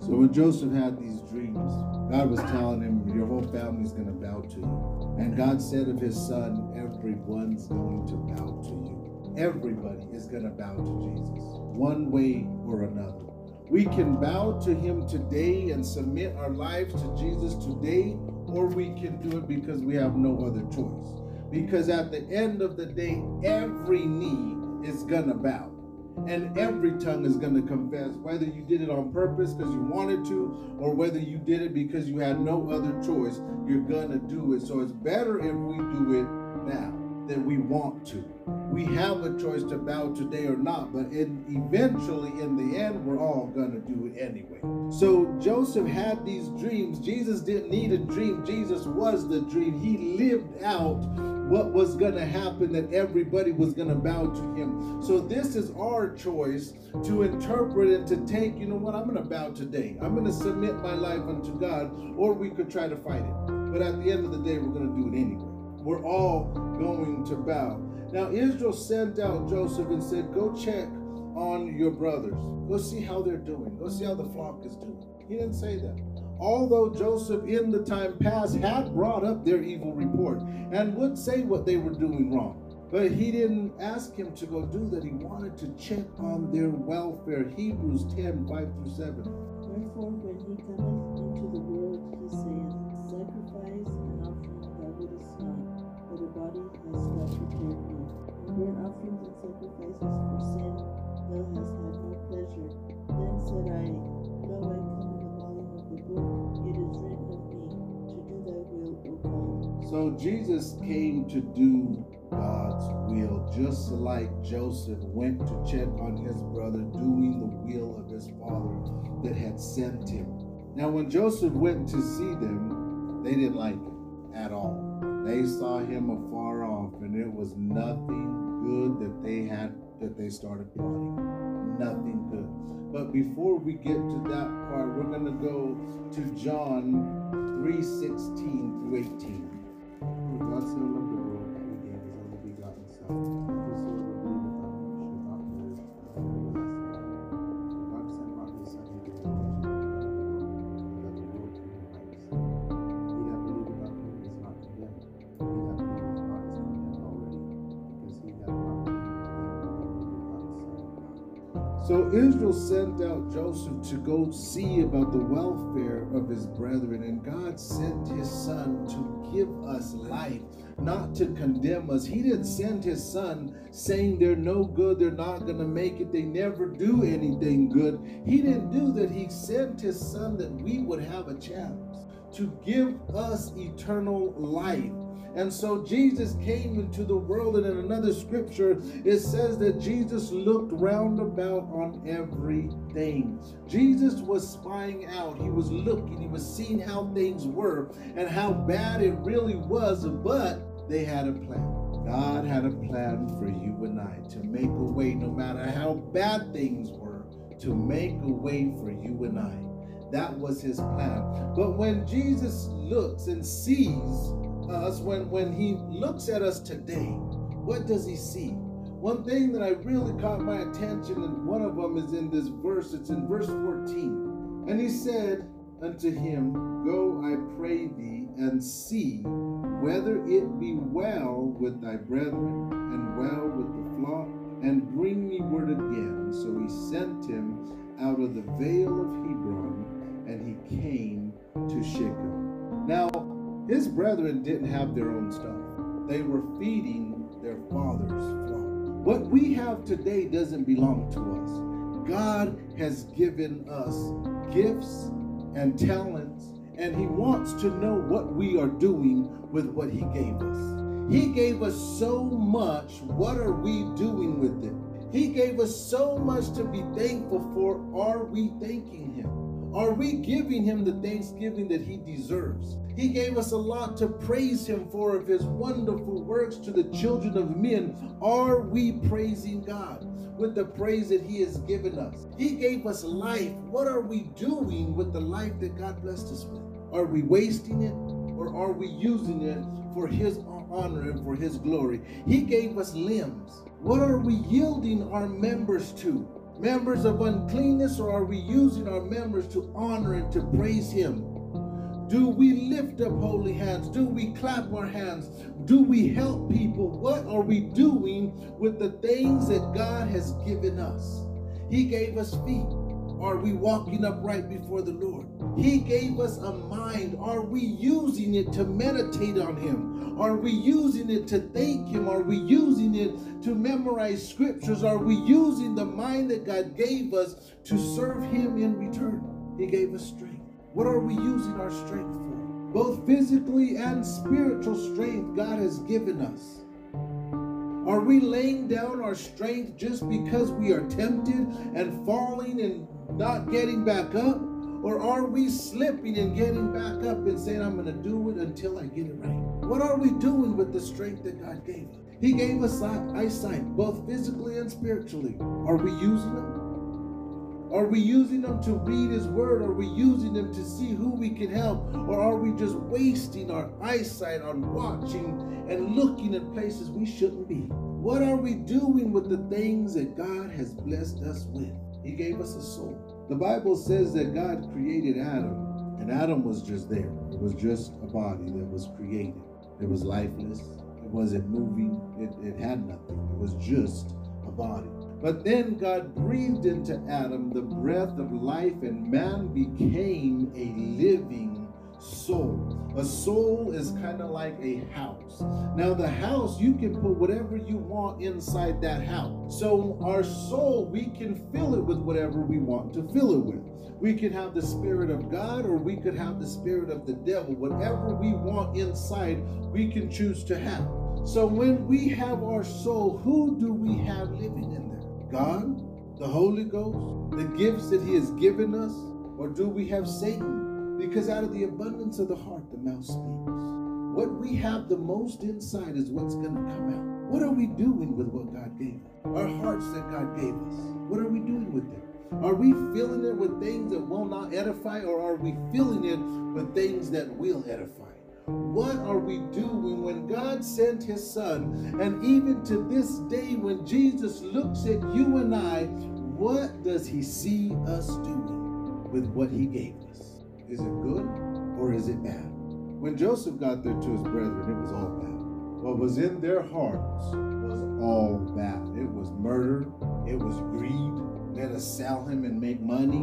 So when Joseph had these dreams, God was telling him, Your whole family's going to bow to you. And God said of his son, Everyone's going to bow to you. Everybody is going to bow to Jesus, one way or another. We can bow to him today and submit our lives to Jesus today, or we can do it because we have no other choice. Because at the end of the day, every knee is going to bow and every tongue is going to confess whether you did it on purpose because you wanted to or whether you did it because you had no other choice you're going to do it so it's better if we do it now than we want to we have a choice to bow today or not, but in, eventually, in the end, we're all going to do it anyway. So Joseph had these dreams. Jesus didn't need a dream, Jesus was the dream. He lived out what was going to happen, that everybody was going to bow to him. So this is our choice to interpret and to take, you know what, I'm going to bow today. I'm going to submit my life unto God, or we could try to fight it. But at the end of the day, we're going to do it anyway. We're all going to bow. Now Israel sent out Joseph and said, Go check on your brothers. Go see how they're doing. Go see how the flock is doing. He didn't say that. Although Joseph in the time past had brought up their evil report and would say what they were doing wrong. But he didn't ask him to go do that. He wanted to check on their welfare. Hebrews 10 5 through 7. Wherefore, when he cometh into the world, he saith, Sacrifice and offering thou wouldest not, but a body hast thou prepared me burnt offerings and sacrifices for sin thou hast had no pleasure. Then said I, Lo, I come So Jesus came to do God's will, just like Joseph went to check on his brother, doing the will of his father that had sent him. Now, when Joseph went to see them, they didn't like him at all. They saw him afar off, and it was nothing good that they had that they started plotting. Nothing good. But before we get to that part, we're going to go to John 3 16 through 18. God so loved the world that he gave his only begotten Son So Israel sent out Joseph to go see about the welfare of his brethren, and God sent his son to give us life, not to condemn us. He didn't send his son saying they're no good, they're not going to make it, they never do anything good. He didn't do that. He sent his son that we would have a chance to give us eternal life. And so Jesus came into the world, and in another scripture, it says that Jesus looked round about on everything. Jesus was spying out, he was looking, he was seeing how things were and how bad it really was, but they had a plan. God had a plan for you and I to make a way, no matter how bad things were, to make a way for you and I. That was his plan. But when Jesus looks and sees us, when, when he looks at us today, what does he see? One thing that I really caught my attention, and one of them is in this verse, it's in verse 14. And he said unto him, Go, I pray thee, and see whether it be well with thy brethren, and well with the flock, and bring me word again. So he sent him out of the vale of Hebron, and he came to Shechem. Now, his brethren didn't have their own stuff, they were feeding their father's flock. What we have today doesn't belong to us. God has given us gifts and talents, and He wants to know what we are doing with what He gave us. He gave us so much. What are we doing with it? He gave us so much to be thankful for. Are we thanking Him? Are we giving Him the thanksgiving that He deserves? He gave us a lot to praise Him for of His wonderful works to the children of men. Are we praising God? with the praise that He has given us. He gave us life. What are we doing with the life that God blessed us with? Are we wasting it or are we using it for His honor and for His glory? He gave us limbs. What are we yielding our members to? Members of uncleanness, or are we using our members to honor and to praise Him? Do we lift up holy hands? Do we clap our hands? Do we help people? What are we doing with the things that God has given us? He gave us feet. Are we walking upright before the Lord? He gave us a mind. Are we using it to meditate on Him? Are we using it to thank Him? Are we using it to memorize scriptures? Are we using the mind that God gave us to serve Him in return? He gave us strength. What are we using our strength for? Both physically and spiritual strength God has given us. Are we laying down our strength just because we are tempted and falling and not getting back up? Or are we slipping and getting back up and saying, I'm going to do it until I get it right? What are we doing with the strength that God gave us? He gave us eyesight, both physically and spiritually. Are we using them? Are we using them to read His Word? Are we using them to see who we can help? Or are we just wasting our eyesight on watching and looking at places we shouldn't be? What are we doing with the things that God has blessed us with? He gave us a soul. The Bible says that God created Adam, and Adam was just there. It was just a body that was created. It was lifeless. It wasn't moving. It, it had nothing. It was just a body. But then God breathed into Adam the breath of life, and man became a living soul. A soul is kind of like a house. Now, the house, you can put whatever you want inside that house. So, our soul, we can fill it with whatever we want to fill it with. We could have the Spirit of God or we could have the Spirit of the devil. Whatever we want inside, we can choose to have. So, when we have our soul, who do we have living in there? God, the Holy Ghost, the gifts that He has given us, or do we have Satan? Because out of the abundance of the heart, the mouth speaks. What we have the most inside is what's going to come out. What are we doing with what God gave us? Our hearts that God gave us. What are we doing with them? Are we filling it with things that will not edify, or are we filling it with things that will edify? What are we doing when God sent his son? And even to this day, when Jesus looks at you and I, what does he see us doing with what he gave us? Is it good or is it bad? When Joseph got there to his brethren, it was all bad. What was in their hearts was all bad. It was murder, it was greed. Let us sell him and make money.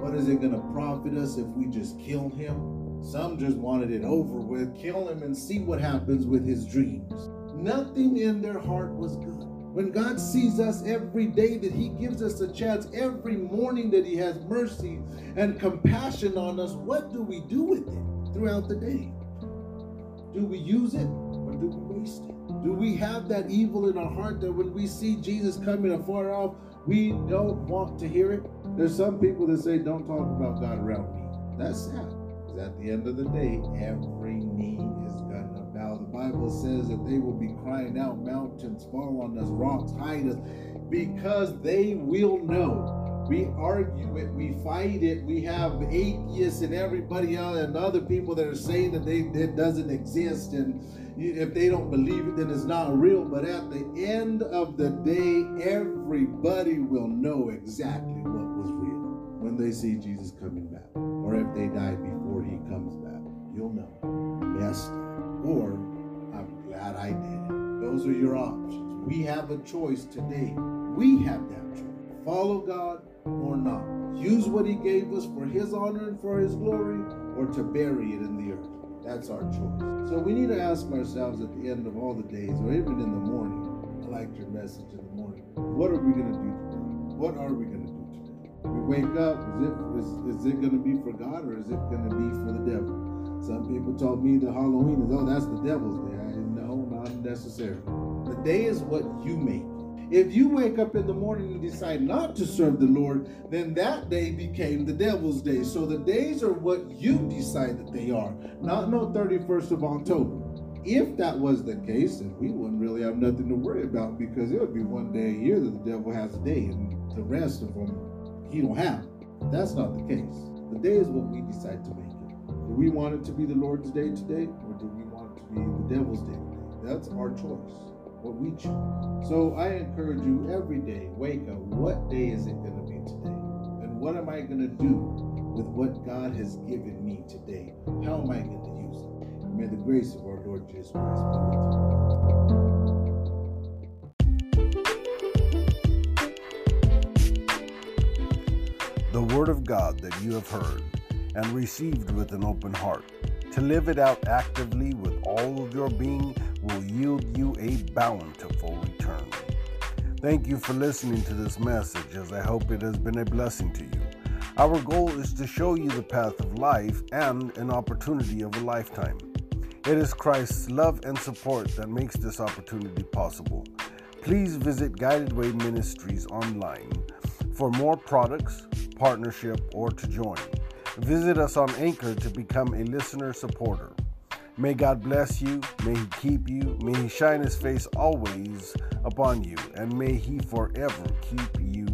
What is it going to profit us if we just kill him? Some just wanted it over with, kill him and see what happens with his dreams. Nothing in their heart was good. When God sees us every day, that He gives us a chance every morning, that He has mercy and compassion on us, what do we do with it throughout the day? Do we use it or do we waste it? Do we have that evil in our heart that when we see Jesus coming afar off, we don't want to hear it? There's some people that say, Don't talk about God around me. That's sad. Because at the end of the day, every knee Bible says that they will be crying out, mountains fall on us, rocks hide us, because they will know. We argue it, we fight it, we have atheists and everybody else and other people that are saying that they it doesn't exist and if they don't believe it, then it's not real. But at the end of the day, everybody will know exactly what was real when they see Jesus coming back. Or if they died before he comes back, you'll know. Up. Or I'm I did it. Those are your options. We have a choice today. We have that choice. Follow God or not. Use what he gave us for his honor and for his glory, or to bury it in the earth. That's our choice. So we need to ask ourselves at the end of all the days, or even in the morning. I liked your message in the morning. What are we going to do today? What are we going to do today? We wake up. Is it is, is it going to be for God or is it going to be for the devil? Some people told me that Halloween is oh that's the devil's day. I necessarily. The day is what you make. If you wake up in the morning and decide not to serve the Lord, then that day became the devil's day. So the days are what you decide that they are, not no 31st of October. If that was the case, then we wouldn't really have nothing to worry about because it would be one day a year that the devil has a day and the rest of them he don't have. That's not the case. The day is what we decide to make it. Do we want it to be the Lord's day today or do we want it to be the devil's day? That's our choice what we choose. So I encourage you every day, wake up. What day is it going to be today? And what am I going to do with what God has given me today? How am I going to use it? May the grace of our Lord Jesus Christ be with you. The Word of God that you have heard and received with an open heart, to live it out actively with all of your being will yield you a bountiful return. Thank you for listening to this message, as I hope it has been a blessing to you. Our goal is to show you the path of life and an opportunity of a lifetime. It is Christ's love and support that makes this opportunity possible. Please visit Guided Way Ministries online for more products, partnership, or to join. Visit us on Anchor to become a listener supporter. May God bless you, may He keep you, may He shine His face always upon you, and may He forever keep you